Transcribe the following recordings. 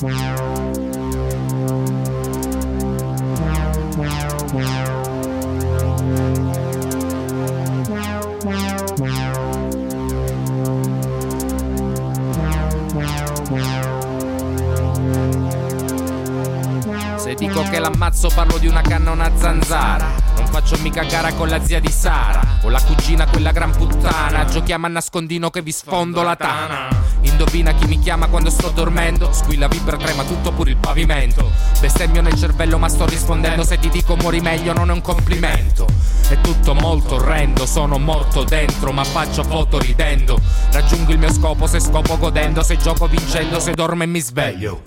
Se dico che l'ammazzo parlo di una canna una zanzara. Non faccio mica gara con la zia di Sara. O la cugina quella gran puttana. Giochiamo a nascondino che vi sfondo la tana Indovina chi mi chiama quando sto dormendo. Squilla vibra trema tutto pure il pavimento. Bestemmio nel cervello ma sto rispondendo. Se ti dico muori meglio non è un complimento. È tutto molto orrendo Sono morto dentro ma faccio foto ridendo. Raggiungo il mio scopo se scopo godendo. Se gioco vincendo se dormo e mi sveglio.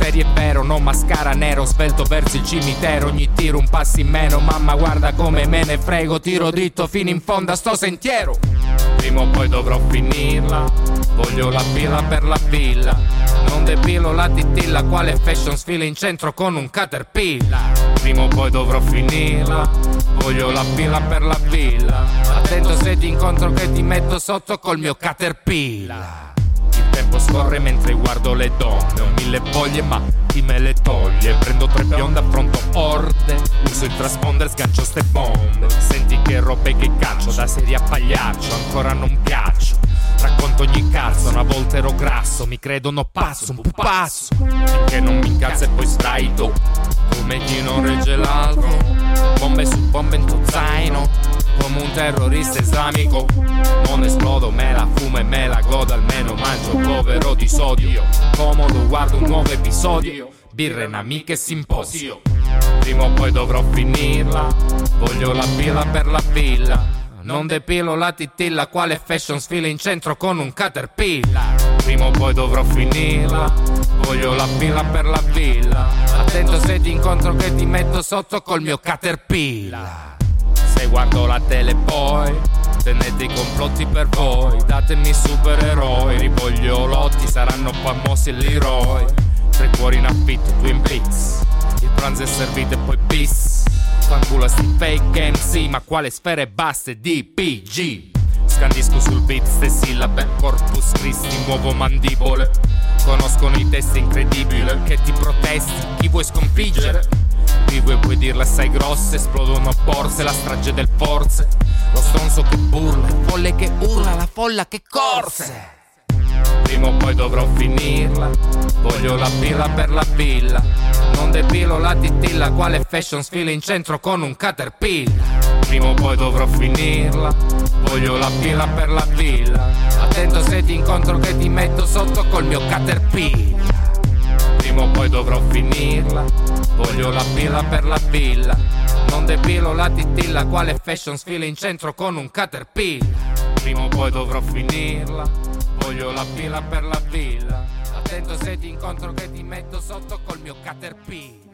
Serie è vero, no mascara nero, svelto verso il cimitero, ogni tiro un passo in meno, mamma guarda come me ne frego, tiro dritto fino in fondo a sto sentiero. Prima o poi dovrò voglio la pila per la villa, non depilo la titilla, quale fashion sfila in centro con un caterpillar. Prima o poi dovrò finirla, voglio la pila per la villa, attento se ti incontro che ti metto sotto col mio caterpillar. Il tempo scorre mentre guardo le donne. Ho mille voglie ma chi me le toglie? Prendo tre bionde, affronto orde. Uso il transponder, sgancio ste bombe. Senti che robe che caccio Da serie a pagliaccio Ancora non piaccio Racconto ogni cazzo, una volta ero grasso Mi credono pazzo, un pupazzo. Finché non mi incazzo e poi sbraito Come non regge l'altro Bombe su bombe in tuo zaino Come un terrorista islamico. Non esplodo, me la fumo e me la godo Almeno mangio povero di sodio Comodo, guardo un nuovo episodio Birre, amiche e simposio. Prima o poi dovrò finirla Voglio la pila per la villa non depilo la titilla, quale fashion sfila in centro con un caterpillar. Prima o poi dovrò finirla, voglio la pila per la villa. Attento se ti incontro che ti metto sotto col mio caterpillar. Se guardo la tele poi, tenete i complotti per voi. Datemi supereroi, rivogliolotti, saranno famosi l'eroi. Tre cuori in affitto, Twin Peaks. Il pranzo è servito e poi bis. Fanculo a sti fake MC, ma quale sfere basse DPG? Scandisco sul beat ste sillabe, corpus Christi, muovo mandibole. Conoscono i testi incredibili che ti protesti, chi vuoi sconfiggere? Vivo e puoi dirle assai grosse, esplodono a borse, la strage del forze. Lo stronzo che burla, il folle che urla, la folla che corse. Prima o poi dovrò finirla, voglio la pila per la villa. Non depilo la titilla, quale fashion sfila in centro con un caterpillar. Prima o poi dovrò finirla, voglio la pila per la villa. Attento se ti incontro che ti metto sotto col mio caterpillar. Prima o poi dovrò finirla, voglio la pila per la villa. Non depilo la titilla, quale fashion sfila in centro con un caterpillar. Prima o poi dovrò finirla, voglio la pila per la villa. Attento se ti incontro che ti metto sotto col mio caterpillar.